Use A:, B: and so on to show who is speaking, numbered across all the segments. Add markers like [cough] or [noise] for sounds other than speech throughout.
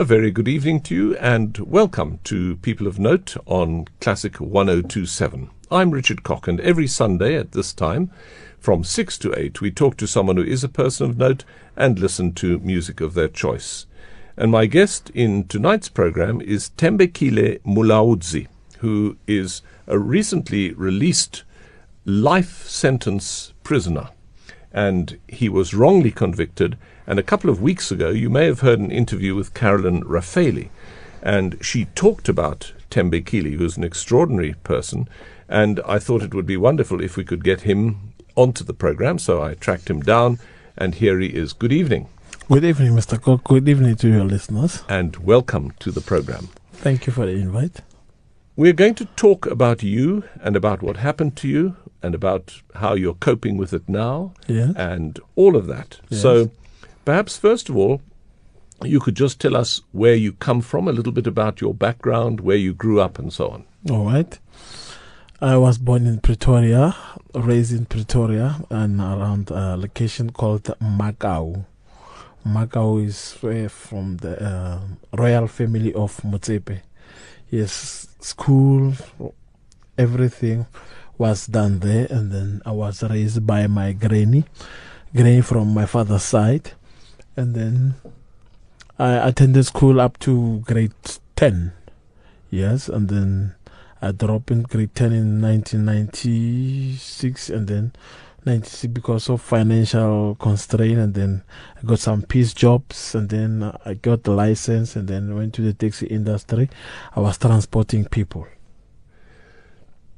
A: A very good evening to you and welcome to People of Note on Classic 1027. I'm Richard Cock and every Sunday at this time from 6 to 8 we talk to someone who is a person of note and listen to music of their choice. And my guest in tonight's program is Thembekile Molaudzi, who is a recently released life sentence prisoner. And he was wrongly convicted and a couple of weeks ago, you may have heard an interview with Carolyn Raphaely, and she talked about Thembekile, who's an extraordinary person, and I thought it would be wonderful if we could get him onto the program. So I tracked him down, and here he is. Good evening.
B: Good evening, Mr. Cook. Good evening to your listeners.
A: And welcome to the program.
B: Thank you for the invite.
A: We're going to talk about you and about what happened to you and about how you're coping with it now
B: Yeah.
A: and all of that.
B: Yes.
A: So perhaps first of all, you could just tell us where you come from, a little bit about your background, where you grew up, and so on.
B: All right. I was born in Pretoria, raised in Pretoria, and around a location called Macau. Macau is from the uh, royal family of Motsepe. Yes, school, everything was done there, and then I was raised by my granny, granny from my father's side, and then I attended school up to grade 10. Yes, and then I dropped in grade 10 in 1996 and then 96 because of financial constraint and then I got some piece jobs and then I got the license and then went to the taxi industry. I was transporting people.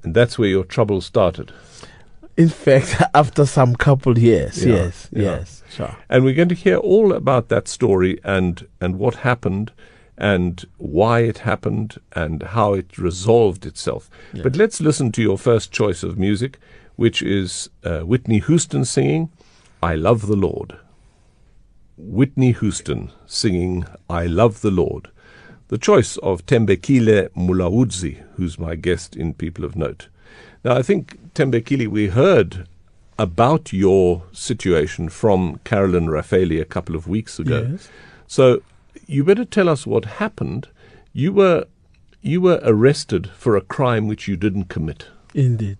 A: And that's where your trouble started.
B: In fact, [laughs] after some couple years,
A: Yeah,
B: yes,
A: yeah.
B: yes, sure.
A: And we're going to hear all about that story and, and what happened and why it happened and how it resolved itself.
B: Yeah.
A: But let's listen to your first choice of music, which is uh, Whitney Houston singing I Love the Lord. Whitney Houston singing I Love the Lord. The choice of Thembekile Molaudzi, who's my guest in People of Note. Now, I think, Thembekile, we heard about your situation from Carolyn Raphaely a couple of weeks ago.
B: Yes.
A: So you better tell us what happened. You were you were arrested for a crime which you didn't commit.
B: Indeed.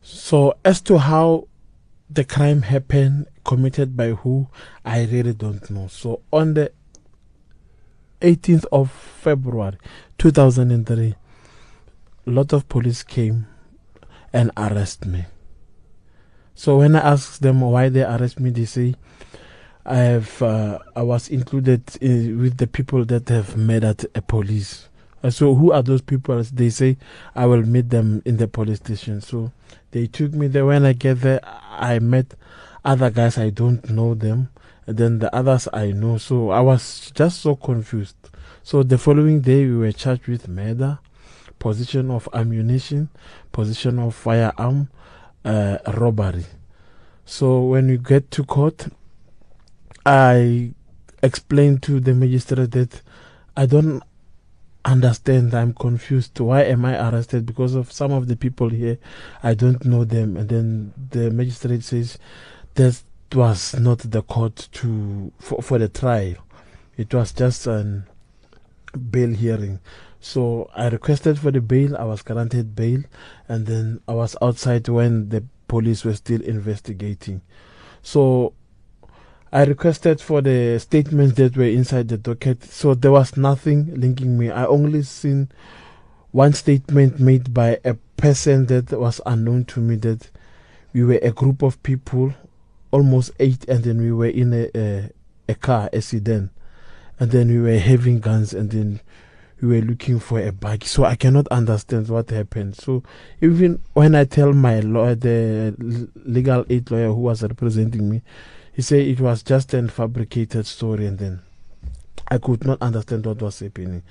B: So, as to how the crime happened, committed by who, I really don't know. So, on the 18th of February 2003, a lot of police came and arrest me. So, when I ask them why they arrest me, they say, I have uh, I was included in, with the people that have murdered a police. Uh, So who are those people? They say I will meet them in the police station. So they took me there. When I get there, I met other guys. I don't know them. And then the others I know. So I was just so confused. So the following day, we were charged with murder, possession of ammunition, possession of firearm, uh, robbery. So when we get to court, I explained to the magistrate that I don't understand. I'm confused. Why am I arrested? Because of some of the people here, I don't know them. And then the magistrate says that was not the court to for, for the trial. It was just an bail hearing. So I requested for the bail. I was granted bail, and then I was outside when the police were still investigating. So I requested for the statements that were inside the docket. So there was nothing linking me. I only seen one statement made by a person that was unknown to me that we were a group of people, almost eight, and then we were in a a, a car, a sedan, and then we were having guns, and then we were looking for a bag. So I cannot understand what happened. So even when I tell my lawyer, the legal aid lawyer who was representing me, he said it was just a fabricated story, and then I could not understand what was happening.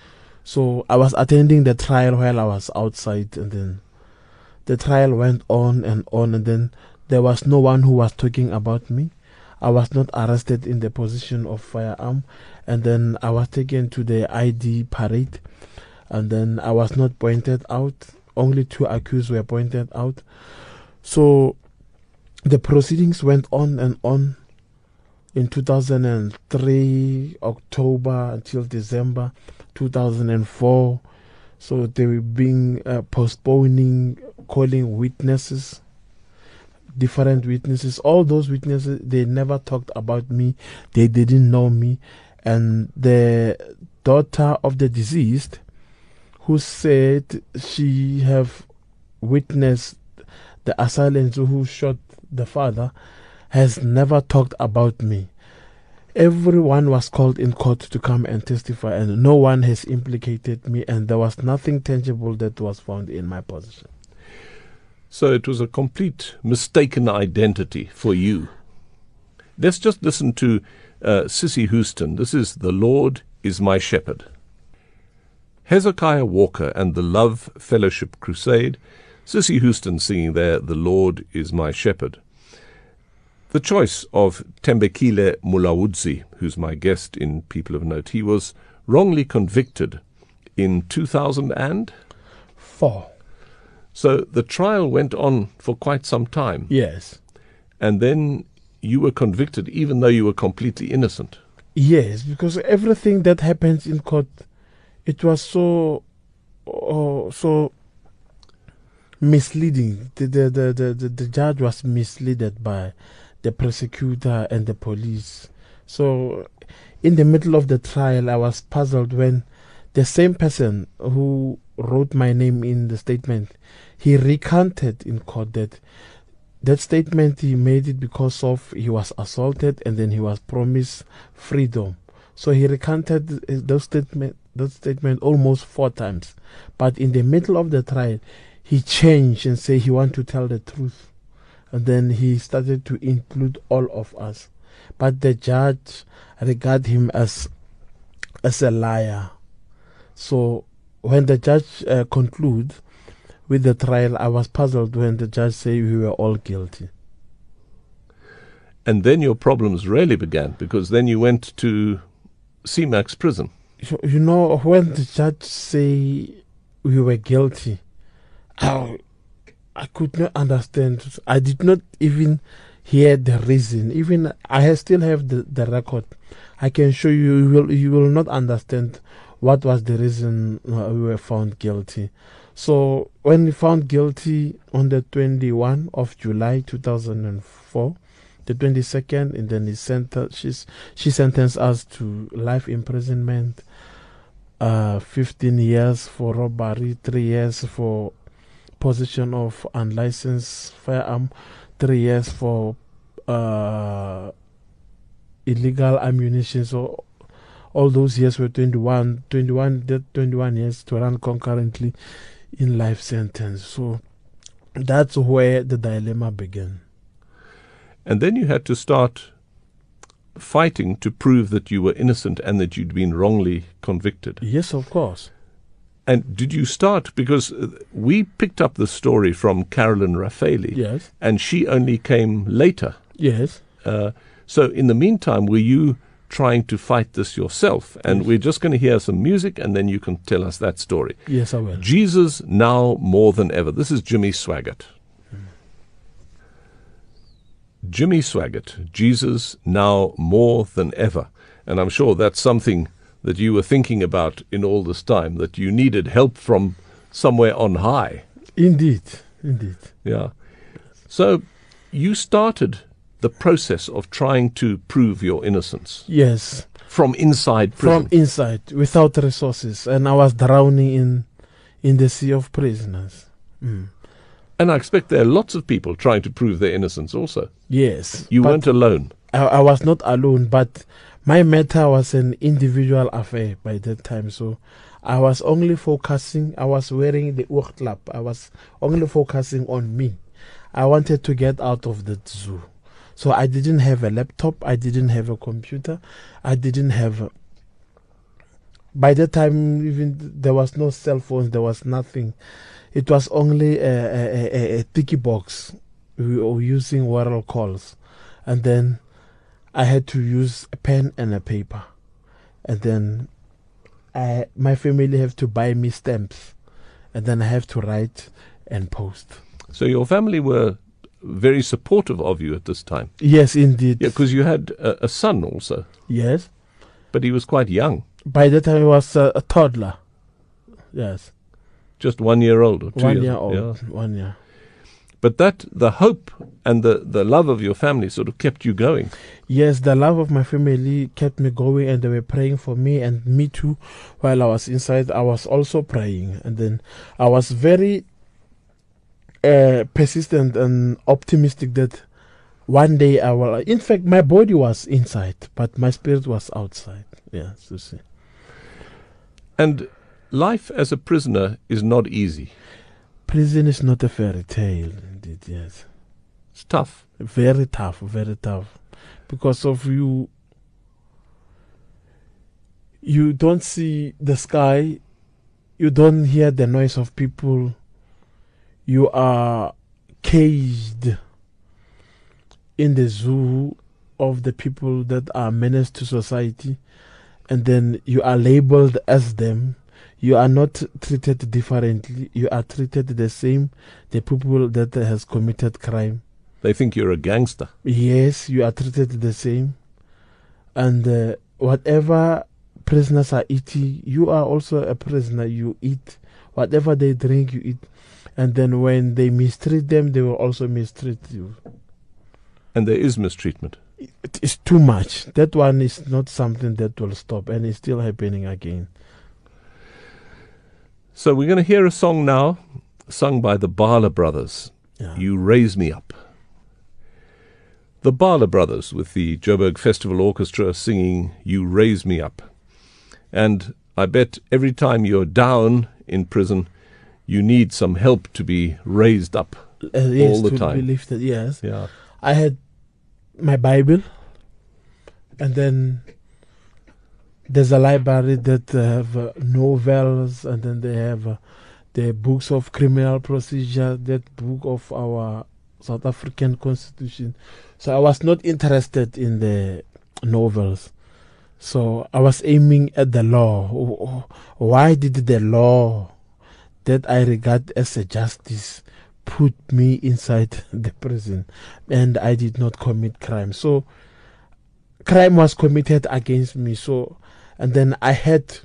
B: So I was attending the trial while I was outside, and then the trial went on and on, and then there was no one who was talking about me. I was not arrested in the position of firearm, and then I was taken to the ID parade, and then I was not pointed out. Only two accused were pointed out. So the proceedings went on and on. in 2003, October until December 2004. So they were being uh, postponing, calling witnesses, different witnesses. All those witnesses, they never talked about me. They didn't know me. And the daughter of the deceased, who said she have witnessed the assailants who shot the father, has never talked about me. Everyone was called in court to come and testify, and no one has implicated me, and there was nothing tangible that was found in my possession.
A: So it was a complete mistaken identity for you. Let's just listen to uh, Cissy Houston. This is The Lord is My Shepherd. Hezekiah Walker and the Love Fellowship Crusade. Cissy Houston singing there, The Lord is My Shepherd. The choice of Thembekile Molaudzi, who's my guest in People of Note, he was wrongly convicted in 2004. So the trial went on for quite some time.
B: Yes.
A: And then you were convicted even though you were completely innocent.
B: Yes, because everything that happens in court, it was so, oh, so misleading. The, the, the, the, the, the judge was misled by the prosecutor and the police. So, in the middle of the trial, I was puzzled when the same person who wrote my name in the statement, he recanted in court that that statement he made it because of he was assaulted and then he was promised freedom. So he recanted eh, those statement that statement almost four times. But in the middle of the trial, he changed and said he want to tell the truth. And then he started to include all of us. But the judge regarded him as as a liar. So when the judge uh, concluded with the trial, I was puzzled when the judge said we were all guilty.
A: And then your problems really began because then you went to CMAX prison.
B: You know, when the judge say we were guilty, I, I could not understand. I did not even hear the reason. Even I still have the, the record. I can show you. You will you will not understand what was the reason we were found guilty. So when we found guilty on the 21 of July 2004, the 22nd, and then he sent she's, she sentenced us to life imprisonment, uh, 15 years for robbery, three years for possession of unlicensed firearm, three years for uh, illegal ammunition. So all those years were 21, 21, 21 years to run concurrently in life sentence. So that's where the dilemma began.
A: And then you had to start fighting to prove that you were innocent and that you'd been wrongly convicted.
B: Yes, of course.
A: And did you start because uh, we picked up the story from Carolyn Raphaely,
B: Yes.
A: and she only came later.
B: Yes.
A: Uh, so in the meantime, were you trying to fight this yourself? And we're just going to hear some music, and then you can tell us that story.
B: Yes, I will.
A: Jesus now more than ever. This is Jimmy Swaggart. Jimmy Swaggart, Jesus now more than ever. And I'm sure that's something that you were thinking about in all this time, that you needed help from somewhere on high.
B: Indeed. Indeed.
A: Yeah. So you started the process of trying to prove your innocence
B: Yes.
A: from inside prison.
B: From inside, without resources, and I was drowning in in the sea of prisoners. Mm.
A: and I expect there are lots of people trying to prove their innocence also.
B: Yes.
A: You weren't alone.
B: I, I was not alone, but my matter was an individual affair by that time. So I was only focusing. I was wearing the oorklap. I was only focusing on me. I wanted to get out of the zoo. So I didn't have a laptop. I didn't have a computer. I didn't have. A, by that time, even there was no cell phones. There was nothing. It was only a, a, a, tiki box. We were using oral calls, and then I had to use a pen and a paper, and then I my family have to buy me stamps, and then I have to write and post.
A: So your family were very supportive of you at this time.
B: Yes, indeed.
A: Yeah, because you had a, a son also,
B: yes.
A: but he was quite young,
B: By that time, he was uh, a toddler. Yes,
A: just one year old or two
B: one
A: years
B: year
A: old. yeah.
B: One year.
A: But that the hope and the, the love of your family sort of kept you going.
B: Yes, the love of my family kept me going, and they were praying for me and me too. While I was inside, I was also praying, and then I was very uh, persistent and optimistic that one day I will. In fact, my body was inside, but my spirit was outside. Yes, you see.
A: And life as a prisoner is not easy.
B: Prison is not a fairy tale, indeed. Yes.
A: It's tough.
B: very tough, very tough, because of you. You don't see the sky, you don't hear the noise of people. You are caged in the zoo of the people that are menace to society, and then you are labeled as them. You are not treated differently. You are treated the same. The people that has committed crime.
A: They think you're a gangster.
B: Yes, you are treated the same. And uh, whatever prisoners are eating, you are also a prisoner. You eat. Whatever they drink, you eat. And then when they mistreat them, they will also mistreat you.
A: And there is mistreatment.
B: It is too much. That one is not something that will stop, and it's still happening again.
A: So we're going to hear a song now, sung by the Bala Brothers.
B: Yeah.
A: You Raise Me Up. The Bala Brothers with the Joburg Festival Orchestra singing You Raise Me Up. And I bet every time you're down in prison, you need some help to be raised up.
B: Uh, yes,
A: All the
B: to
A: time.
B: be lifted. Yes.
A: Yeah.
B: I had my Bible, and then there's a library that have uh, novels, and then they have uh, the books of criminal procedure, that book of our South African Constitution. So I was not interested in the novels. So I was aiming at the law. Why did the law that I regard as a justice put me inside the prison and I did not commit crime. So crime was committed against me. So and then I had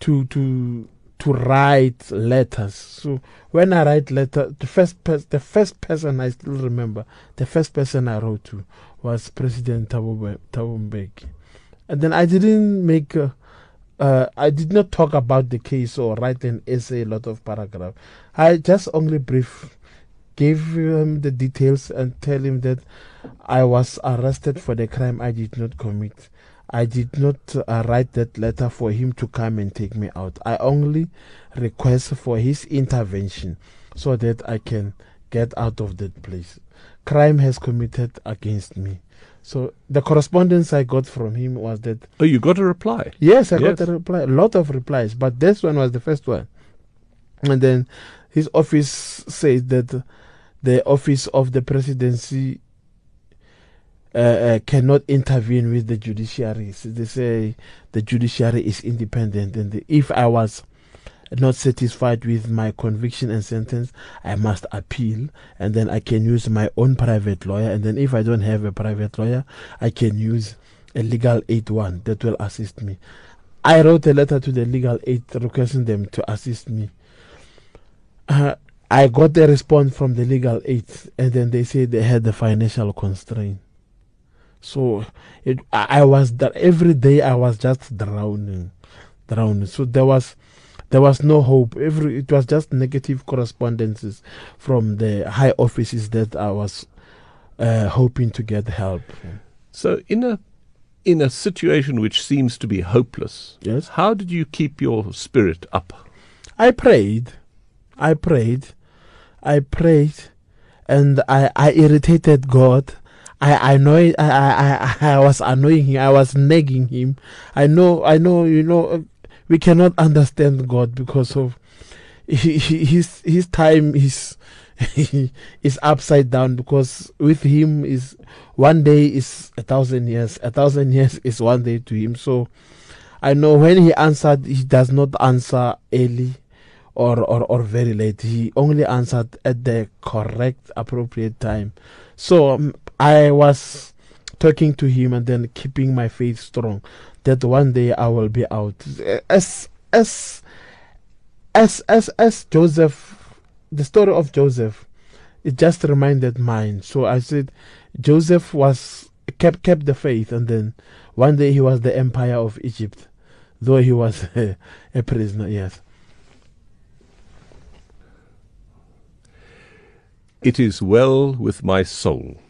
B: to to to write letters. So when I write letter, the first the first person I still remember, the first person I wrote to was President Thabo Mbeki. And then I didn't make. Uh, uh, I did not talk about the case or write an essay, a lot of paragraph. I just only brief gave him the details and tell him that I was arrested for the crime I did not commit. I did not uh, write that letter for him to come and take me out. I only request for his intervention so that I can get out of that place. Crime has committed against me. So the correspondence I got from him was that
A: Oh, you got a reply.
B: Yes, I
A: Yes.
B: got a reply, a lot of replies, but this one was the first one. And then his office says that the office of the presidency uh, uh, cannot intervene with the judiciary. So they say the judiciary is independent, and the, if I was not satisfied with my conviction and sentence, I must appeal, and then I can use my own private lawyer. And then if I don't have a private lawyer, I can use a legal aid one that will assist me. I wrote a letter to the legal aid requesting them to assist me. Uh, I got a response from the legal aid, and then they said they had the financial constraint. So it, I, I was that every day I was just drowning, drowning. So there was there was no hope. Every it was just negative correspondences from the high offices that I was uh, hoping to get help.
A: So in a in a situation which seems to be hopeless,
B: Yes.
A: how did you keep your spirit up?
B: I prayed. I prayed. I prayed and I, I irritated God. I I, I, I, I was annoying him. I was nagging him. I know I know you know we cannot understand God because of his his time is [laughs] is upside down because with him is one day is a thousand years. A thousand years is one day to him. So I know when he answered, he does not answer early or, or, or very late. He only answered at the correct, appropriate time. So um, I was talking to him and then keeping my faith strong that one day I will be out. As as as as as Joseph, the story of Joseph, it just reminded mine. So I said, Joseph was kept kept the faith, and then one day he was the empire of Egypt, though he was a, [laughs] a prisoner. Yes.
A: It is well with my soul.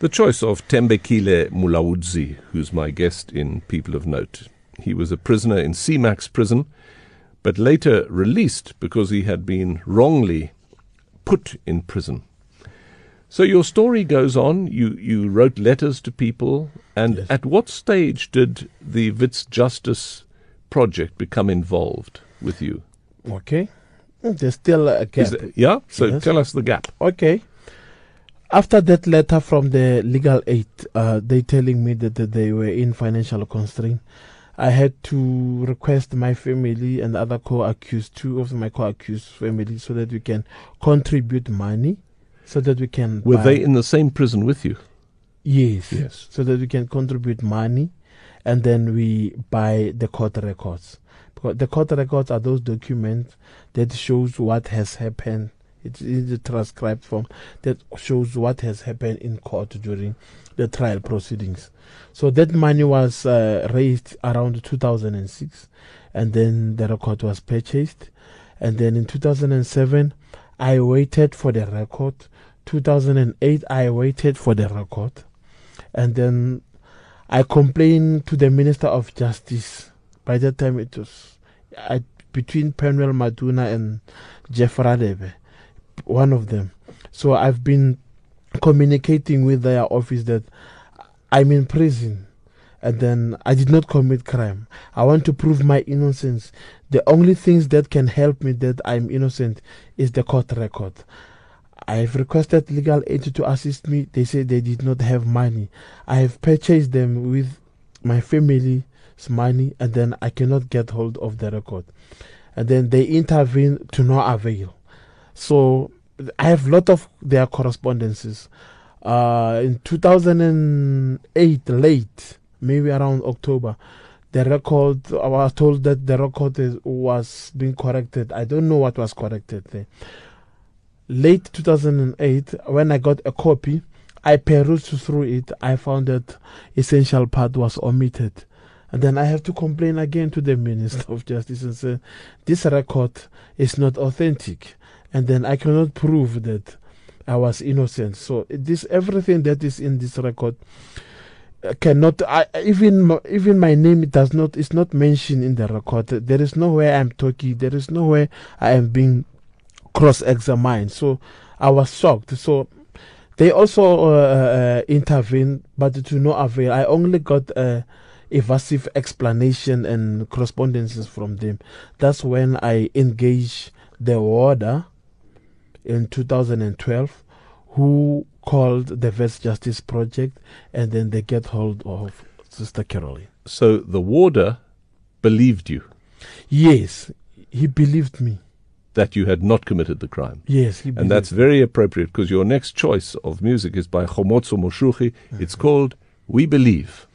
A: The choice of Thembekile Molaudzi, who's my guest in People of Note. He was a prisoner in CMAX prison, but later released because he had been wrongly put in prison. So your story goes on. You you wrote letters to people, and
B: Yes.
A: at what stage did the Wits Justice project become involved with you?
B: Okay. There's still a gap.
A: There- yeah. So
B: Yes.
A: tell us the gap.
B: Okay. After that letter from the legal aid, uh, they telling me that, that they were in financial constraint, I had to request my family and other co-accused, two of my co-accused family, so that we can contribute money, so that we can.
A: Were they in the same prison with you?
B: Yes.
A: Yes.
B: So that we can contribute money, and then we buy the court records. Because the court records are those documents that shows what has happened. It's in the transcribed form that shows what has happened in court during the trial proceedings. So that money was uh, raised around 2006, and then the record was purchased, and then in 2007, I waited for the record. 2008, I waited for the record, and then I complained to the Minister of Justice. By that time, it was I, between Penuel Maduna and Jeff Radebe, one of them. So I've been communicating with their office that I'm in prison and then I did not commit crime. I want to prove my innocence. The only things that can help me that I'm innocent is the court record. I've requested legal aid to assist me. They say they did not have money. I have purchased them with my family's money and then I cannot get hold of the record. And then they intervene to no avail. So I have a lot of their correspondences. Uh, in 2008, late, maybe around October, the record, I was told that the record is, was being corrected. I don't know what was corrected there. Late 2008, when I got a copy, I perused through it. I found that essential part was omitted. And then I have to complain again to the [laughs] Minister of Justice and say, this record is not authentic. And then I cannot prove that I was innocent. So this everything that is in this record uh, cannot I, even even my name does not is not mentioned in the record. There is nowhere I'm talking. There is nowhere I am being cross-examined. So I was shocked. So they also uh, uh, intervened, but to no avail. I only got a evasive explanation and correspondences from them. That's when I engaged the warder in 2012, who called the Wits Justice Project, and then they get hold of Sister Caroline.
A: So the warder believed you
B: Yes, he believed me.
A: that you had not committed the crime.
B: Yes, he
A: And that's very appropriate because your next choice of music is by Khomotso Moshuchi. Mm-hmm. It's called We Believe.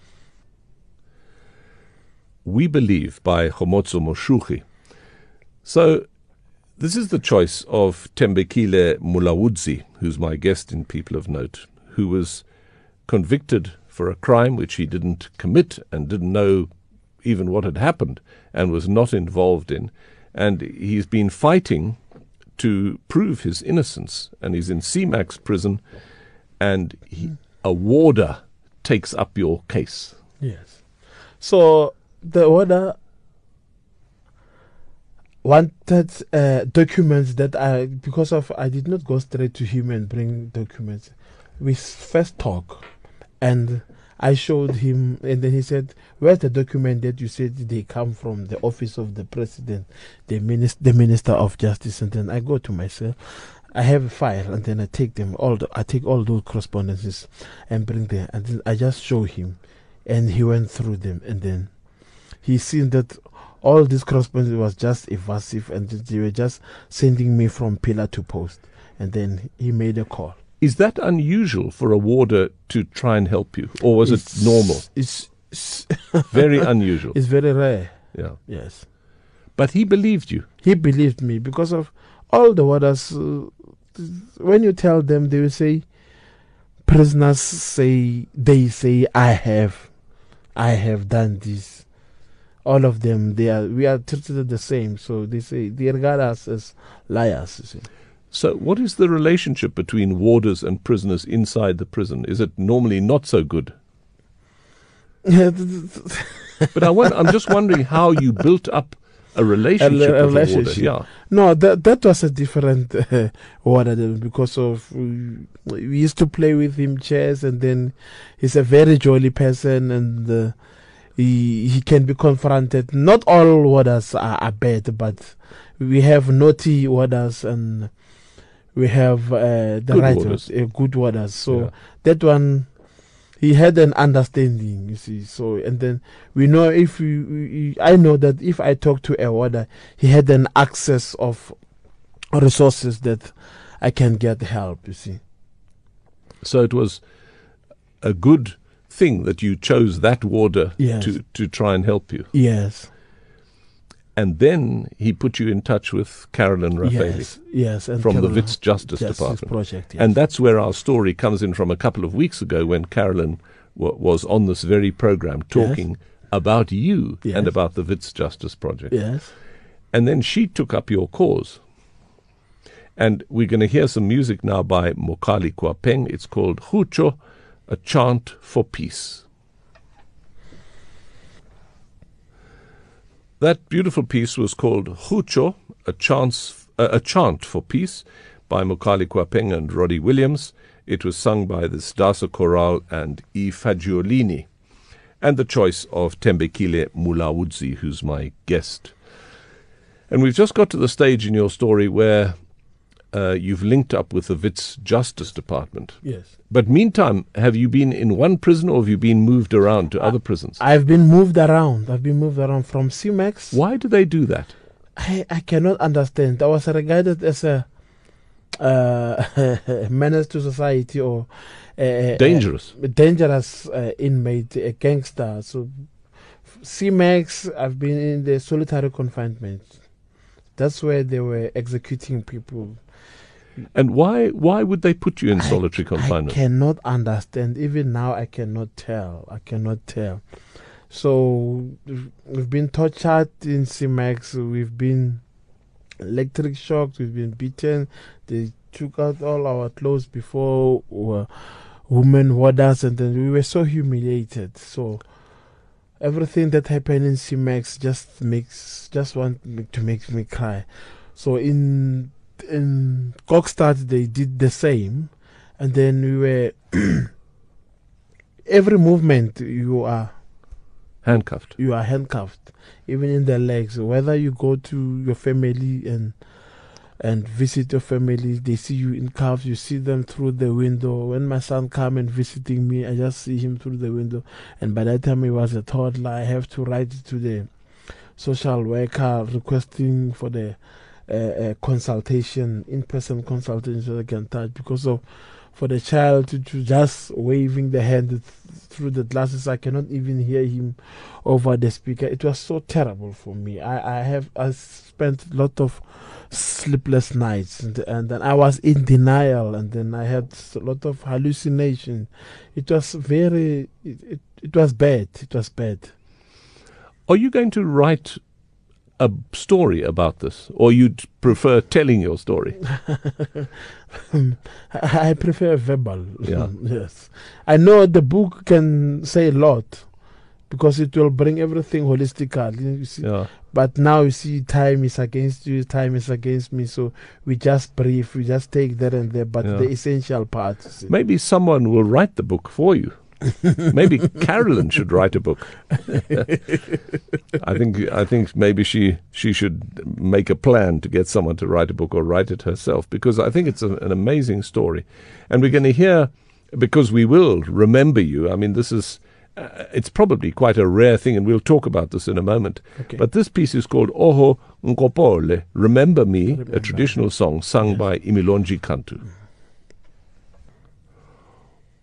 A: We Believe by Khomotso Moshuchi. So this is the choice of Thembekile Molaudzi, who's my guest in People of Note, who was convicted for a crime which he didn't commit and didn't know even what had happened and was not involved in. And he's been fighting to prove his innocence. And he's in CMAX prison, and he, a warder takes up your case.
B: Yes. So the order wanted uh, documents that I, because of I did not go straight to him and bring documents. We first talk, and I showed him, and then he said, "Where's the document that you said they come from the office of the president, the minister, the minister of justice?" And then I go to myself. I have a file, and then I take them all. The, I take all those correspondences and bring them, and then I just show him, and he went through them, and then he seen that all this correspondence was just evasive, and they were just sending me from pillar to post. And then he made a call.
A: Is that unusual for a warder to try and help you, or was
B: It's-
A: it normal?
B: It's, it's [laughs]
A: Very unusual.
B: it's very rare.
A: Yeah.
B: Yes.
A: But he believed you.
B: He believed me because of all the warders. Uh, when you tell them, they will say, prisoners say, they say, I have, I have done this. All of them, they are, we are treated the same. So they say, they regard us as liars. You see.
A: So, what is the relationship between warders and prisoners inside the prison? Is it normally not so good? But I want, I'm just wondering how you built up a relationship
B: A
A: with a warder. Yeah.
B: No, that that was a different uh, because of we, we used to play with him chess, and then he's a very jolly person, and uh, he he can be confronted. Not all warders are, are bad, but we have naughty warders and we have uh, the
A: Good
B: right
A: warders.
B: uh, good warders. So
A: Yeah.
B: that one. He had an understanding, you see. So, and then we know if we, we, I know that if I talk to a warder, he had an access of resources that I can get help, you see.
A: So it was a good thing that you chose that warder
B: Yes.
A: to, to try and help you.
B: Yes.
A: And then he put you in touch with Carolyn Raphaely
B: Yes. Yes. And
A: from the
B: Carolyn-
A: Wits Justice,
B: Justice
A: Department.
B: Project. Yes.
A: And that's where our story comes in from a couple of weeks ago when Carolyn w- was on this very program talking about you and about the Wits Justice Project.
B: yes.
A: And then she took up your cause. And we're going to hear some music now by Mokale Koapeng. It's called Hucho, a chant for peace. That beautiful piece was called Hucho, a, chance, uh, a chant for peace, by Mokale Koapeng and Roddy Williams. It was sung by the Sdasa Choral and E. Fagiolini, and the choice of Thembekile Molaudzi, who's my guest. And we've just got to the stage in your story where uh, you've linked up with the Wits Justice Department.
B: Yes.
A: But meantime, have you been in one prison or have you been moved around to other prisons?
B: I've been moved around. I've been moved around from CMAX.
A: Why do they do that?
B: I, I cannot understand. I was regarded as a uh, [laughs] menace to society or a,
A: Dangerous.
B: dangerous uh, inmate, a gangster. So, CMAX, I've been in the solitary confinement. That's where they were executing people.
A: And why why would they put you in
B: I-
A: solitary confinement?
B: I cannot understand. Even now, I cannot tell. I cannot tell. So we've been tortured in CMAX. We've been electric shocked. We've been beaten. They took out all our clothes before uh, women warders, and then we were so humiliated. So everything that happened in CMAX just makes just want to make me cry. So in in Kokstad they did the same, and then we were [clears throat] every movement you are
A: Handcuffed.
B: you are handcuffed, even in the legs. Whether you go to your family and and visit your family, they see you in cuffs. You see them through the window. When my son come and visiting me, I just see him through the window. And by that time he was a toddler, I have to write to the social worker requesting for the uh, consultation, in-person consultation, so they can touch because of for the child to, to just waving the hand th- through the glasses. I cannot even hear him over the speaker. It was so terrible for me. I, I have I spent a lot of sleepless nights and, and then I was in denial and then I had a lot of hallucination. It was very it, it, it was bad. It was bad.
A: Are you going to write a story about this, or you'd prefer telling your story? [laughs]
B: I prefer verbal.
A: Yeah. [laughs]
B: yes. I know the book can say a lot because it will bring everything holistically. You see.
A: Yeah.
B: But now you see, time is against you, time is against me. So we just brief, we just take there and there, but
A: Yeah.
B: the essential part.
A: Maybe someone will write the book for you. Maybe Carolyn should write a book. I think I think maybe she she should make a plan to get someone to write a book or write it herself because I think it's a, an amazing story, and we're going to hear because we will remember you. I mean, this is uh, it's probably quite a rare thing, and we'll talk about this in a moment.
B: Okay.
A: But this piece is called Oho Nkopole, Remember Me, a traditional song sung by Imilonji Kantu.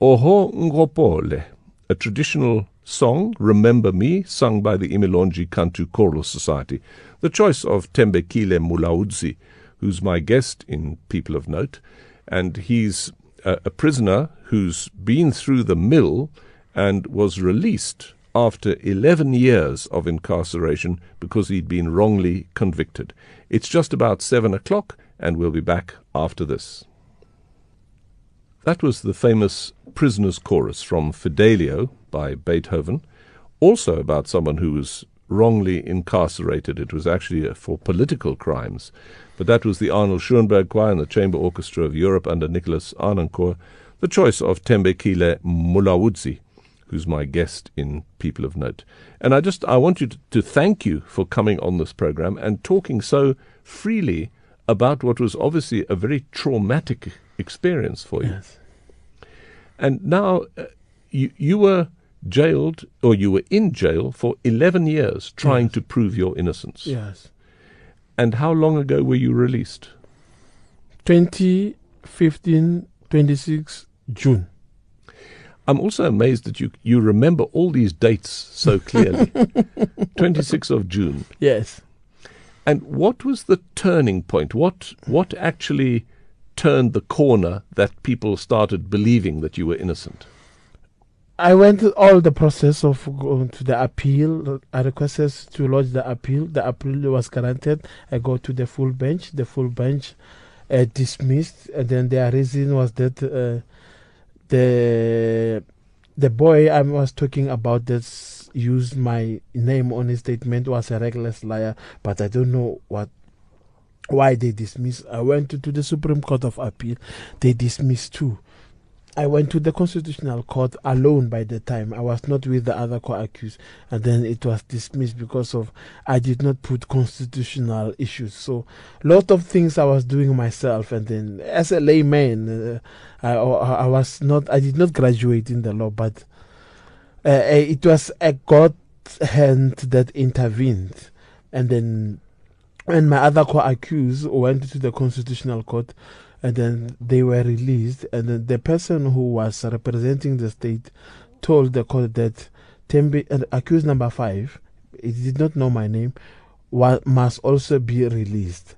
A: Oho Ngopole, a traditional song, Remember Me, sung by the Imilonji Kantu Choral Society. The choice of Thembekile Molaudzi, who's my guest in People of Note, and he's a, a prisoner who's been through the mill and was released after 11 years of incarceration because he'd been wrongly convicted. It's just about 7 o'clock, and we'll be back after this. That was the famous Prisoner's Chorus from Fidelio by Beethoven, also about someone who was wrongly incarcerated. It was actually uh, for political crimes. But that was the Arnold Schoenberg Choir and the Chamber Orchestra of Europe under Nikolaus Harnoncourt, the choice of Thembekile Molaudzi, who's my guest in People of Note. And I just I want you to, to thank you for coming on this program and talking so freely about what was obviously a very traumatic experience for you.
B: Yes.
A: And now uh, you you were jailed or you were in jail for 11 years trying
B: Yes.
A: to prove your innocence.
B: Yes.
A: And how long ago were you released?
B: 2015, 26 June.
A: I'm also amazed that you you remember all these dates so clearly. [laughs] 26th of June.
B: Yes.
A: And what was the turning point? What what actually turned the corner that people started believing that you were innocent?
B: I went through all the process of going to the appeal. I requested to lodge the appeal. The appeal was granted. I go to the full bench. The full bench uh, dismissed, and then their reason was that uh, the the boy I was talking about that used my name on his statement was a reckless liar. But I don't know what why they dismissed. I went to, to the Supreme Court of Appeal. They dismissed too. I went to the Constitutional Court alone by the time. I was not with the other co-accused, and then it was dismissed because of I did not put constitutional issues. So, lot of things I was doing myself, and then as a layman, uh, I, I was not. I did not graduate in the law, but uh, it was a God hand that intervened, and then when my other co-accused went to the Constitutional Court and then they were released and then the person who was representing the state told the court that Tembe, uh, accused number five, he did not know my name, wa- must also be released.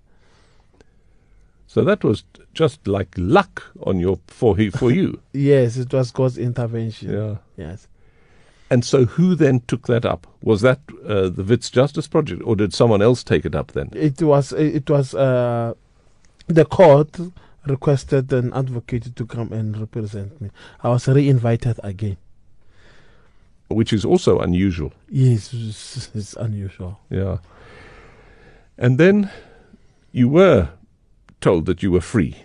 A: So that was just like luck on your for he- for you. [laughs]
B: Yes, it was God's intervention.
A: yeah.
B: Yes.
A: And so who then took that up? Was that uh, the Wits Justice Project or did someone else take it up then?
B: It was it was uh, the court requested an advocate to come and represent me. I was re-invited again.
A: Which is also unusual.
B: Yes, it's, it's unusual.
A: Yeah. And then you were told that you were free.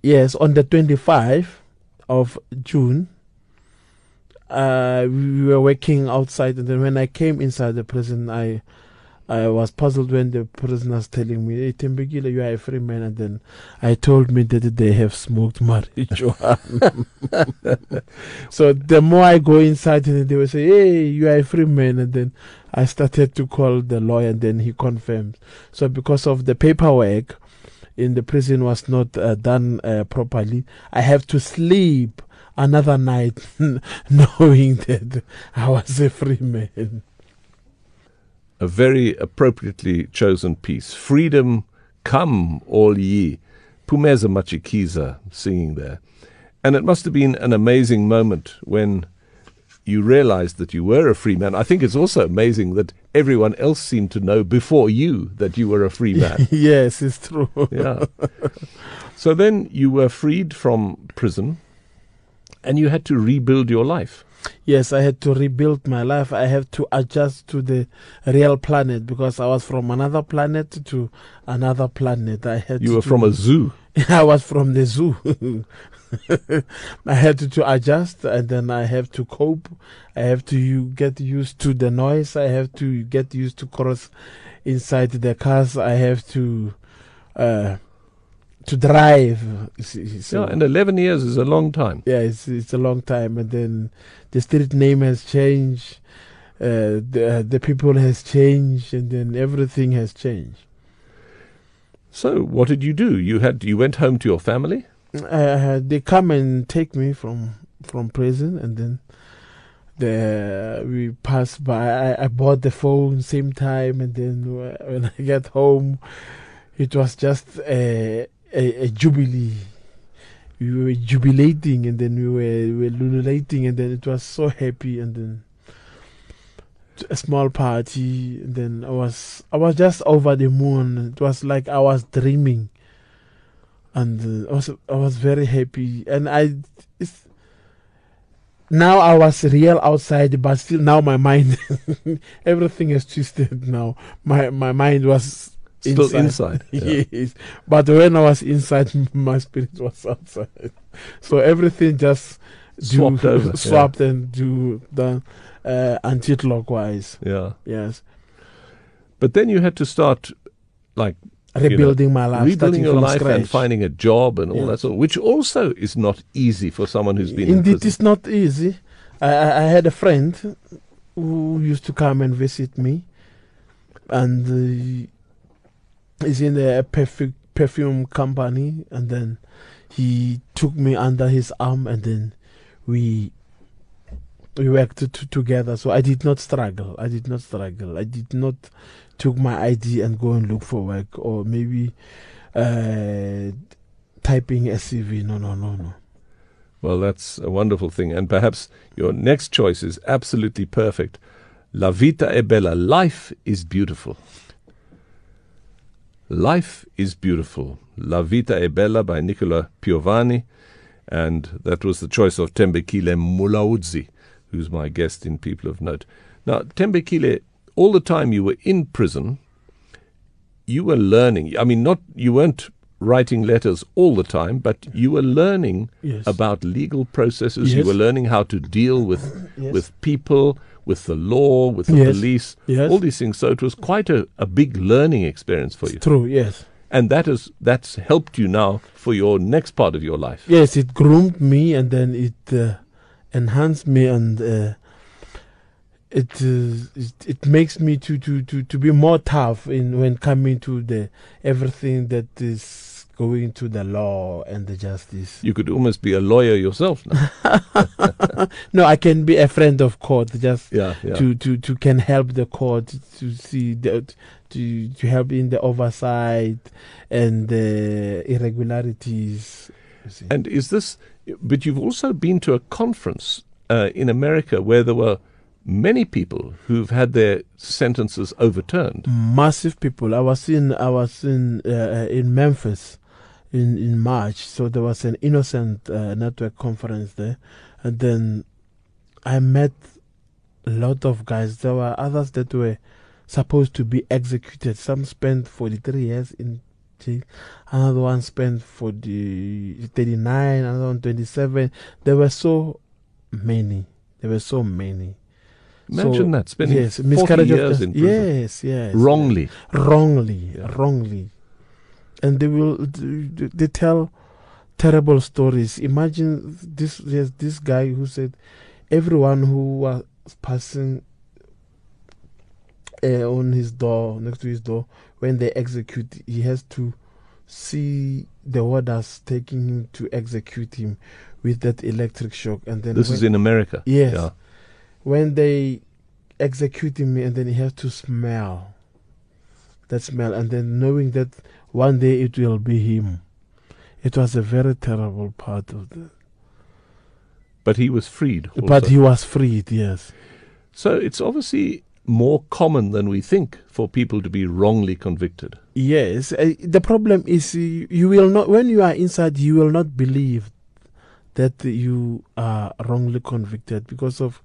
B: Yes, on the 25th of June, uh, we were working outside, and then when I came inside the prison, I I was puzzled when the prisoners telling me, "Hey, Tembegile, you are a free man," and then I told me that they have smoked [laughs] marijuana. so the more I go inside, and they will say, "Hey, you are a free man," and then I started to call the lawyer, and then he confirmed. So because of the paperwork in the prison was not uh, done uh, properly, I have to sleep another night [laughs] knowing that I was a free man.
A: A very appropriately chosen piece. Freedom come all ye. Pumeza Matshikiza singing there. And it must have been an amazing moment when you realized that you were a free man. I think it's also amazing that everyone else seemed to know before you that you were a free [laughs] man.
B: yes, it's true.
A: yeah. So then you were freed from prison and you had to rebuild your life.
B: Yes, I had to rebuild my life. I have to adjust to the real planet because I was from another planet to another planet. I had
A: You
B: to
A: were from a zoo. [laughs]
B: I was from the zoo. [laughs] I had to, to adjust and then I have to cope. I have to you get used to the noise. I have to get used to cross inside the cars. I have to uh, to drive. So,
A: yeah, and 11 years is a long time.
B: yeah, it's it's a long time, and then the street name has changed. Uh, the the people has changed, and then everything has changed.
A: So, what did you do? You had you went home to your family?
B: Uh, they come and take me from from prison, and then the we pass by. I, I bought the phone same time, and then when [laughs] I get home, it was just a a, a jubilee. We were jubilating, and then we were, we were lululating, and then it was so happy, and then a small party, and then I was I was just over the moon. It was like I was dreaming and uh, I was I was very happy, and I now I was real outside, but still now my mind [laughs] everything is twisted now. My my mind was
A: Still inside. [laughs] yeah.
B: yes, but when I was inside, [laughs] my spirit was outside. So everything just do-
A: Swapped over, yeah.
B: swapped and do done uh, anti-clockwise.
A: Yeah.
B: Yes,
A: But then you had to start like
B: rebuilding my life,
A: rebuilding your life
B: scratch.
A: and finding a job and all
B: Yeah.
A: that sort, which also is not easy for someone who's been in
B: Indeed, it's not easy. I, I I had a friend who used to come and visit me, and uh, he's in a perfume perfume company, and then he took me under his arm, and then we we worked t- together. So I did not struggle. I did not struggle. I did not took my ID and go and look for work, or maybe uh, typing a CV. No, no, no, no.
A: Well, that's a wonderful thing. And perhaps your next choice is absolutely perfect. La vita è bella. Life is beautiful. Life is beautiful. La vita è bella by Nicola Piovani. And that was the choice of Thembekile Molaudzi, who's my guest in People of Note. Now, Thembekile, all the time you were in prison, you were learning. I mean, not you weren't writing letters all the time, but you were learning
B: Yes.
A: about legal processes. You were learning how to deal with
B: Yes.
A: with people, with the law, with the
B: Yes.
A: police,
B: Yes.
A: all these things. So it was quite a, a big learning experience for you,
B: True, yes.
A: and that is that's helped you now for your next part of your life.
B: Yes, it groomed me and then it uh, enhanced me and uh, it, uh, it it makes me to, to, to, to be more tough in when coming to the everything that is going to the law and the justice.
A: You could almost be a lawyer yourself now. [laughs]
B: No, I can be a friend of court just
A: yeah, yeah.
B: to, to, to can help the court to see that to to help in the oversight and the irregularities.
A: And is this? But you've also been to a conference uh, in America where there were many people who've had their sentences overturned.
B: massive people. I was in I was in uh, in Memphis in in March, so there was an innocent uh, network conference there, and then I met a lot of guys. There were others that were supposed to be executed. Some spent forty three years in jail. Another one spent for the thirty nine. Another one twenty seven. There were so many. There were so many.
A: Imagine
B: So,
A: that spending
B: yes,
A: 40
B: miscarriage of
A: years in prison
B: Yes, yes.
A: wrongly.
B: Wrongly,
A: Yeah.
B: wrongly. And they will, they tell terrible stories. Imagine this, yes, this guy who said everyone who was passing uh, on his door, next to his door, when they execute, he has to see the warders taking him to execute him with that electric shock. And then
A: This
B: when-
A: is in America.
B: Yes.
A: Yeah.
B: when they execute him and then he has to smell that smell and then knowing that one day it will be him it was a very terrible part of the
A: But he was freed.
B: but he was freed yes
A: so it's obviously more common than we think for people to be wrongly convicted.
B: yes uh, the problem is you, you will not when you are inside you will not believe that you are wrongly convicted because of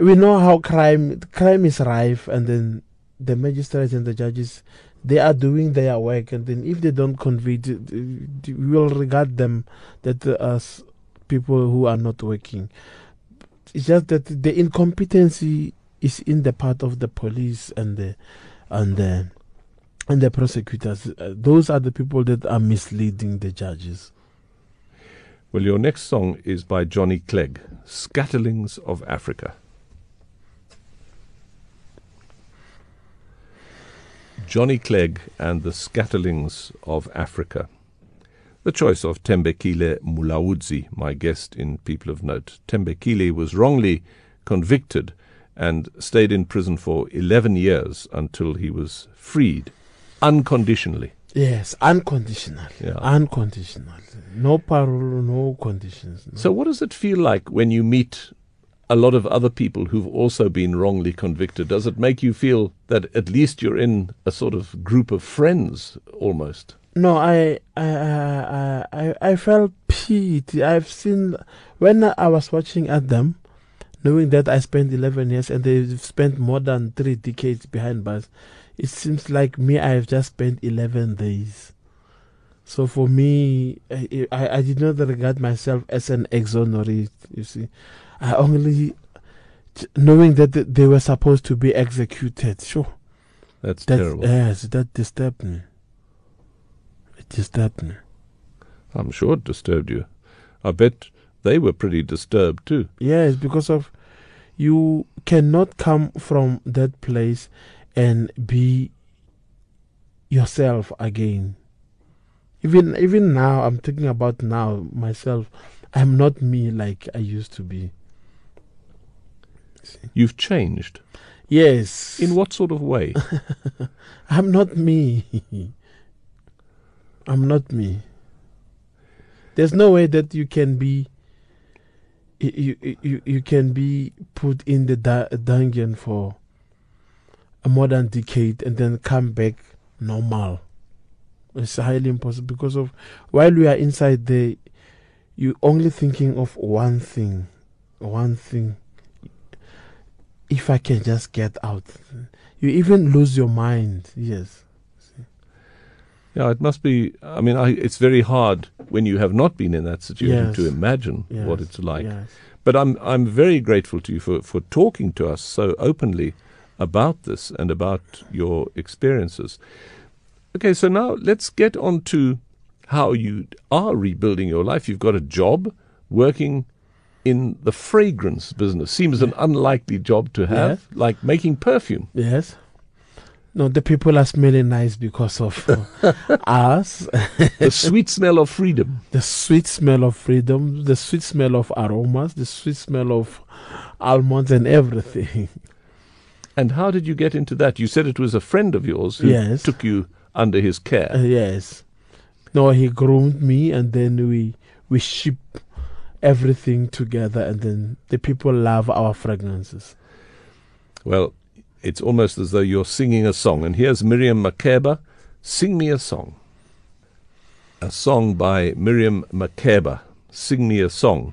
B: we know how crime crime is rife and then the magistrates and the judges they are doing their work and then if they don't uh, we will regard them that uh, as people who are not working it's just that the incompetency is in the part of the police and the and the and the prosecutors. Uh, those are the people that are misleading the judges.
A: Well, your next song is by Johnny Clegg, Scatterlings of Africa. Johnny Clegg and the Scatterlings of Africa. The choice of Thembekile Molaudzi, my guest in People of Note. Thembekile was wrongly convicted and stayed in prison for 11 years until he was freed unconditionally.
B: Yes, unconditional.
A: Yeah.
B: Unconditional. No parole, no conditions. no.
A: So, what does it feel like when you meet a lot of other people who've also been wrongly convicted? Does it make you feel that at least you're in a sort of group of friends almost?
B: No, I, I, uh, I, I, I felt pity. I've seen when I was watching at them, knowing that I spent 11 years and they've spent more than three decades behind bars. It seems like me, I've just spent 11 days. So for me, I, I, I did not regard myself as an exonerate. You see, I only knowing that they were supposed to be executed. Sure,
A: That's
B: that
A: terrible.
B: yes, that disturbed me. It disturbed me.
A: I'm sure it disturbed you. I bet they were pretty disturbed too.
B: Yes, because of you cannot come from that place and be yourself again. Even even now, I'm thinking about now myself. I'm not me like I used to be.
A: You've changed.
B: Yes,
A: In what sort of way? [laughs]
B: I'm not me. I'm not me. There's no way that you can be. You you you, can be put in the dungeon for a more than decade and then come back normal. It's highly impossible because of while we are inside there, you only thinking of one thing, one thing. If I can just get out, you even lose your mind. Yes.
A: yeah, it must be. I mean, I, it's very hard when you have not been in that situation
B: Yes.
A: to imagine
B: Yes.
A: what it's like.
B: Yes.
A: But I'm I'm very grateful to you for, for talking to us so openly about this and about your experiences. Okay, so now let's get on to how you are rebuilding your life. You've got a job working in the fragrance business. Seems an unlikely job to have,
B: Yes.
A: like making perfume.
B: Yes. No, the people are smelling nice because of uh, [laughs] us.
A: the sweet smell of freedom.
B: the sweet smell of freedom, the sweet smell of aromas, the sweet smell of almonds and everything.
A: And how did you get into that? You said it was a friend of yours who
B: Yes.
A: took you under his care.
B: Uh, yes. No, he groomed me and then we we ship everything together and then the people love our fragrances.
A: Well, it's almost as though you're singing a song. And here's Miriam Makeba, Sing Me a Song. A song by Miriam Makeba, Sing Me a Song.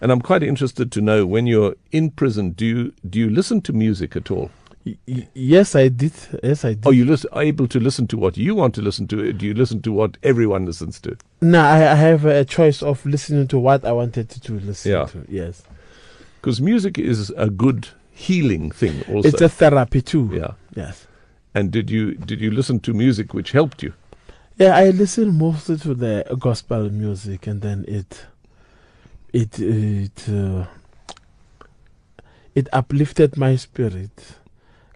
A: And I'm quite interested to know when you're in prison, do you, do you listen to music at all?
B: Y- yes, I did. Yes, I did.
A: Are you lis- able to listen to what you want to listen to? Do you listen to what everyone listens to?
B: no, I, I have a choice of listening to what I wanted to, to listen
A: Yeah.
B: to. Yes.
A: Because music is a good healing thing also.
B: It's a therapy too.
A: yeah.
B: Yes.
A: And did you did you listen to music which helped you?
B: Yeah, I listen mostly to the gospel music, and then it, it, it, uh, it uplifted my spirit,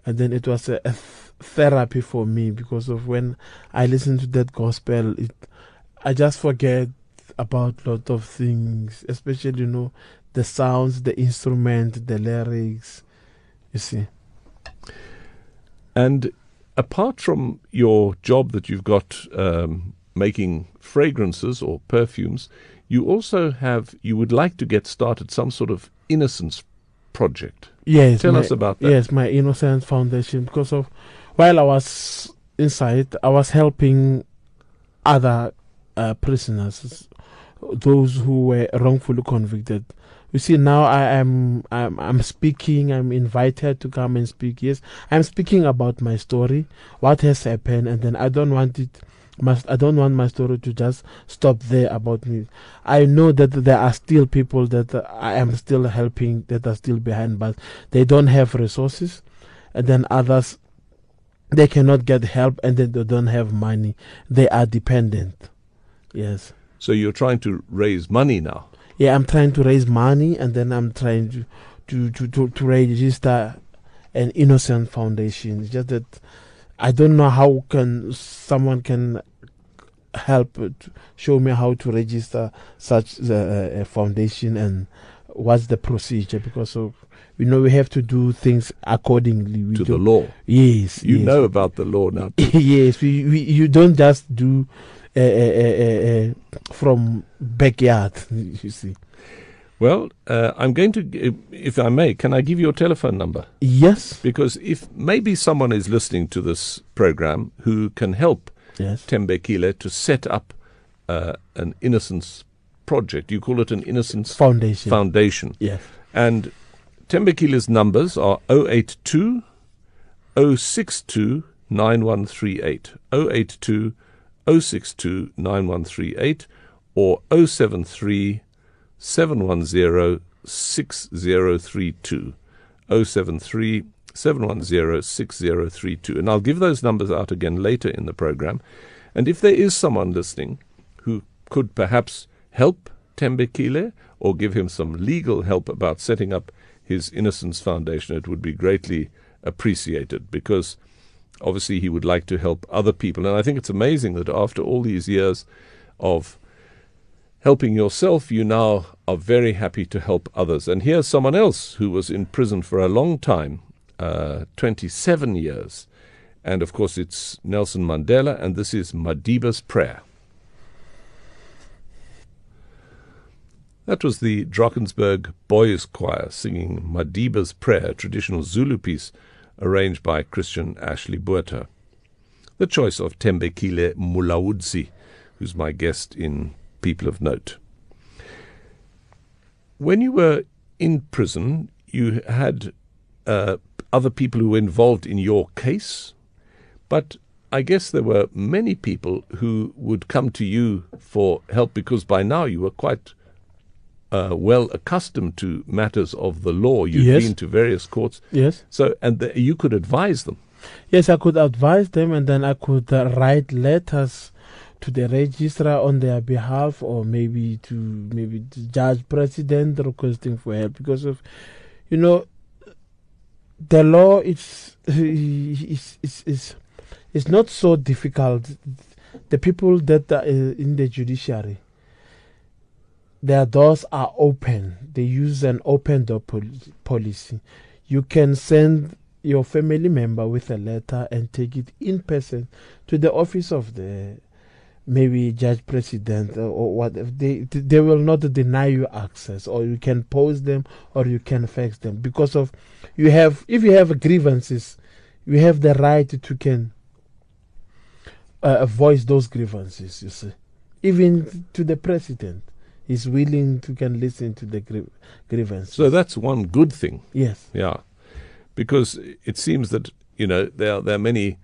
B: and then it was a, a th- therapy for me because of when I listen to that gospel, it, I just forget about a lot of things, especially you know, the sounds, the instrument, the lyrics. You see.
A: And apart from your job that you've got um, making fragrances or perfumes, you also have, you would like to get started some sort of innocence project.
B: Yes.
A: Tell
B: my-
A: us about that.
B: Yes, my Innocence Foundation. Because of while I was inside, I was helping other uh, prisoners, those who were wrongfully convicted. You see, now I am I'm, I'm speaking. I'm invited to come and speak. Yes, I'm speaking about my story, what has happened, and then I don't want it. Must I don't want my story to just stop there about me. I know that there are still people that I am still helping that are still behind, but they don't have resources, and then others they cannot get help and then they don't have money. They are dependent. Yes.
A: So you're trying to raise money now.
B: Yeah, I'm trying to raise money and then I'm trying to to to to, to register an innocent foundation. It's just that I don't know how can someone can help to show me how to register such a, a foundation and what's the procedure because of you know we have to do things accordingly we
A: to the law.
B: yes
A: You
B: yes.
A: know about the law now. [laughs]
B: yes we, we you don't just do uh, uh, uh, uh, from backyard [laughs] you see
A: well, uh, I'm going to, if I may, can I give you your telephone number?
B: yes.
A: Because if maybe someone is listening to this program who can help
B: yes.
A: Thembekile to set up uh, an innocence project, you call it an innocence
B: foundation.
A: foundation.
B: yes.
A: And Thembekile's numbers are 082 062 9138, 082 062 9138, or 073 710 6032, 073 710 6032. And I'll give those numbers out again later in the program. And if there is someone listening who could perhaps help Thembekile or give him some legal help about setting up his Innocence Foundation, it would be greatly appreciated because obviously he would like to help other people. And I think it's amazing that after all these years of helping yourself, you now are very happy to help others. And here's someone else who was in prison for a long time uh, 27 years. And of course, it's Nelson Mandela, and this is Madiba's Prayer. That was the Drakensberg Boys Choir singing Madiba's Prayer, a traditional Zulu piece arranged by Christian Ashley Botha. The choice of Thembekile Molaudzi, who's my guest in People of Note. When you were in prison, you had uh, other people who were involved in your case, but I guess there were many people who would come to you for help because by now you were quite uh, well accustomed to matters of the law. You'd
B: Yes.
A: been to various courts,
B: yes
A: so and the, you could advise them.
B: Yes, I could advise them and then I could uh, write letters to the registrar on their behalf or maybe to maybe the judge president requesting for help because of you know the law is is is, is not so difficult. The people that are uh, in the judiciary their doors are open. They use an open door pol- policy. You can send your family member with a letter and take it in person to the office of the maybe judge president or, or what they they will not deny you access or you can post them or you can fax them because of you have if you have grievances you have the right to can uh, voice those grievances you see. Even to the president is willing to can listen to the grie- grievances.
A: So that's one good thing.
B: yes.
A: Yeah, because it seems that you know there there are many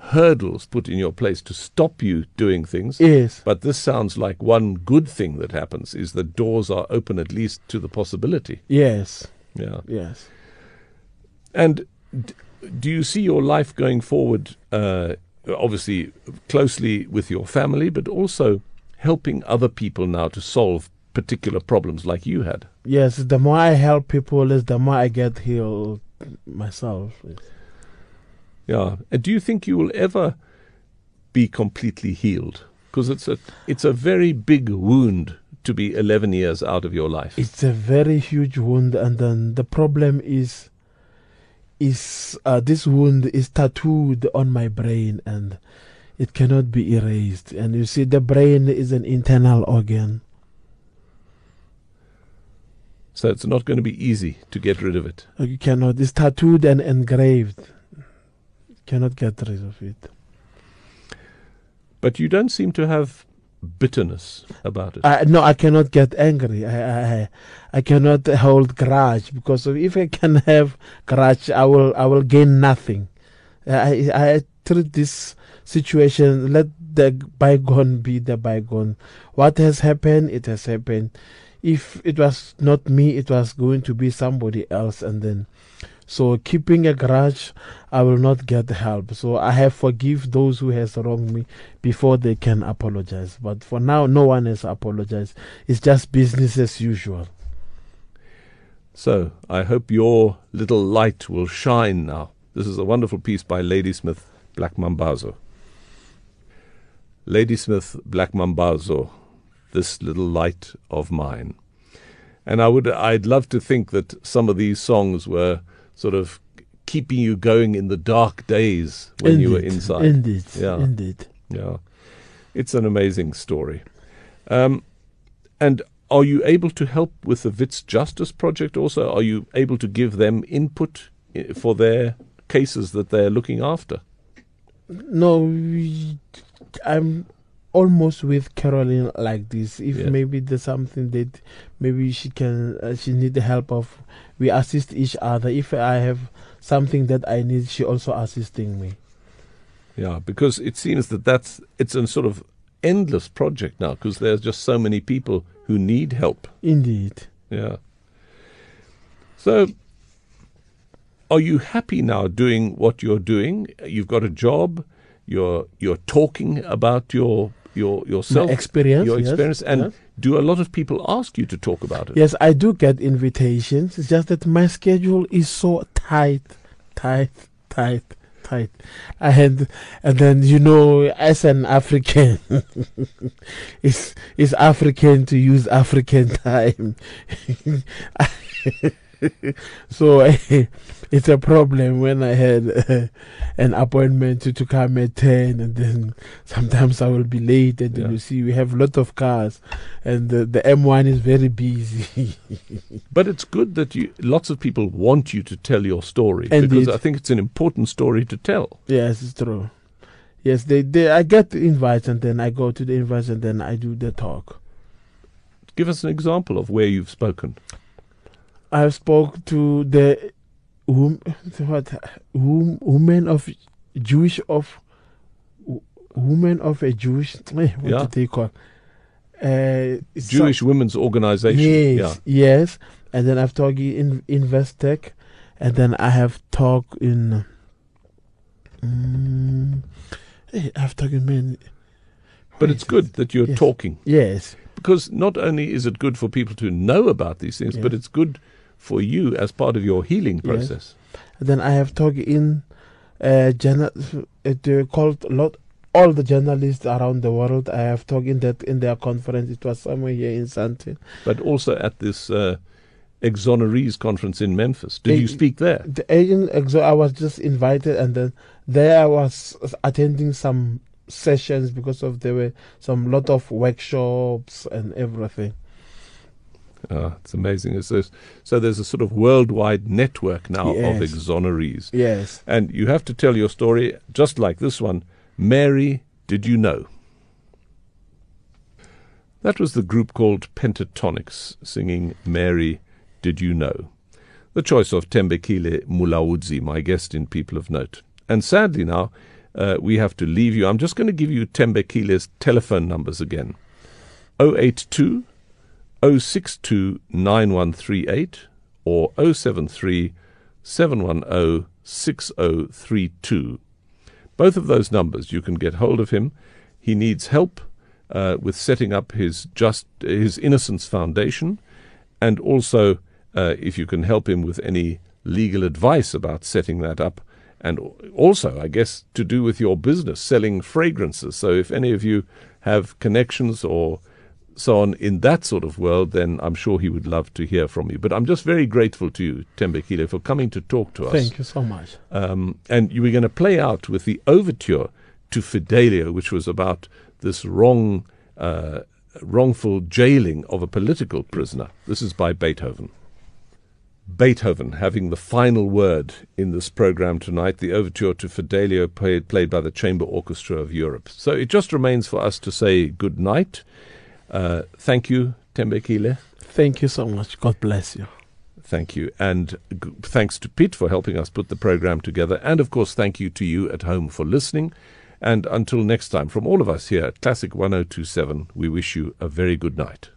A: hurdles put in your place to stop you doing things.
B: yes
A: But this sounds like one good thing that happens is that doors are open at least to the possibility.
B: yes
A: Yeah.
B: yes
A: And d- do you see your life going forward, uh, obviously closely with your family, but also helping other people now to solve particular problems like you had?
B: Yes, the more I help people, is the more I get healed myself.
A: Yeah. And do you think you will ever be completely healed? Because it's a it's a very big wound to be 11 years out of your life.
B: It's a very huge wound, and then the problem is, is uh, this wound is tattooed on my brain, and it cannot be erased. And you see, the brain is an internal organ.
A: So it's not going to be easy to get rid of it.
B: You cannot. It's tattooed and engraved. Cannot get rid of it.
A: But you don't seem to have bitterness about it.
B: I, no, I cannot get angry. I, I, I cannot hold grudge because if I can have grudge, I will, I will gain nothing. I, I treat this situation. Let the bygone be the bygone. What has happened, it has happened. If it was not me, it was going to be somebody else, and then So keeping a grudge, I will not get help. So I have forgive those who has wronged me before they can apologize. But for now, no one has apologized. It's just business as usual.
A: So I hope your little light will shine now. This is a wonderful piece by Ladysmith Black Mambazo. Ladysmith Black Mambazo, this little light of mine. And I would I'd love to think that some of these songs were sort of keeping you going in the dark days when
B: indeed,
A: you were inside.
B: Indeed.
A: Yeah.
B: Indeed.
A: Yeah. It's an amazing story. Um, and are you able to help with the Wits Justice Project also? Are you able to give them input for their cases that they're looking after?
B: No, we- I'm almost with Carolyn like this. If
A: Yeah.
B: maybe there's something that maybe she can, uh, she need the help of, we assist each other. If I have something that I need, she also assisting me.
A: Yeah, because it seems that that's it's a sort of endless project now because there's just so many people who need help.
B: Indeed.
A: Yeah. So, are you happy now doing what you're doing? You've got a job. You're you're talking about your your yourself,
B: My experience.
A: your
B: yes,
A: and
B: yes.
A: do a lot of people ask you to talk about it?
B: Yes, I do get invitations. It's just that my schedule is so tight, tight, tight, tight. And and then you know, as an African, [laughs] it's it's African to use African [laughs] time. [laughs] [laughs] so [laughs] it's a problem when I had uh, an appointment to, to come at 10 and then sometimes I will be late and then
A: Yeah.
B: you see we have a lot of cars and the, the M1 is very busy. [laughs]
A: But it's good that you lots of people want you to tell your story because. I think it's an important story to tell.
B: yes, it's true. Yes, they, they I get the invites and then I go to the invites and then I do the talk.
A: Give us an example of where you've spoken.
B: I spoke to the wom- what wom- women of Jewish of w- women of a Jewish eh, what
A: Yeah.
B: did they call uh,
A: Jewish Women's Organization.
B: Yes, yes. And then I've talked in Investec, and then I have talked in. Eh, I've talked in many.
A: But it's good that you're
B: Yes.
A: talking
B: Yes,
A: because not only is it good for people to know about these things, but it's good for you as part of your healing process.
B: and then I have talked in. Uh, journal, uh, called a lot all the journalists around the world. I have talked in that in their conference. It was somewhere here in Sandton.
A: But also at this uh, exonerees conference in Memphis. Did you speak there?
B: The agent, exo- I was just invited, and then there I was attending some sessions because of there were some lot of workshops and everything.
A: Ah, it's amazing. It's this, so there's a sort of worldwide network now of
B: Yes.
A: exonerees.
B: Yes.
A: And you have to tell your story just like this one. Mary, did you know? That was the group called Pentatonix singing Mary, Did You Know? The choice of Thembekile Molaudzi, my guest in People of Note. And sadly now, uh, we have to leave you. I'm just going to give you Thembekile's telephone numbers again 082 062 9138 or 073 710 6032. Both of those numbers, you can get hold of him. He needs help uh, with setting up his just his Innocence Foundation, and also uh, if you can help him with any legal advice about setting that up, and also, I guess, to do with your business selling fragrances. So if any of you have connections or so on in that sort of world, then I'm sure he would love to hear from you. But I'm just very grateful to you, Thembekile, for coming to talk to us.
B: Thank you so much.
A: Um, and you were going to play out with the overture to Fidelio, which was about this wrong, uh, wrongful jailing of a political prisoner. This is by Beethoven. Beethoven having the final word in this program tonight, the overture to Fidelio, played, played by the Chamber Orchestra of Europe. So it just remains for us to say good night. Uh, thank you, Thembekile.
B: Thank you so much. God bless you.
A: Thank you. And g- thanks to Pete for helping us put the program together. And of course, thank you to you at home for listening. And until next time, from all of us here at Classic 1027, we wish you a very good night.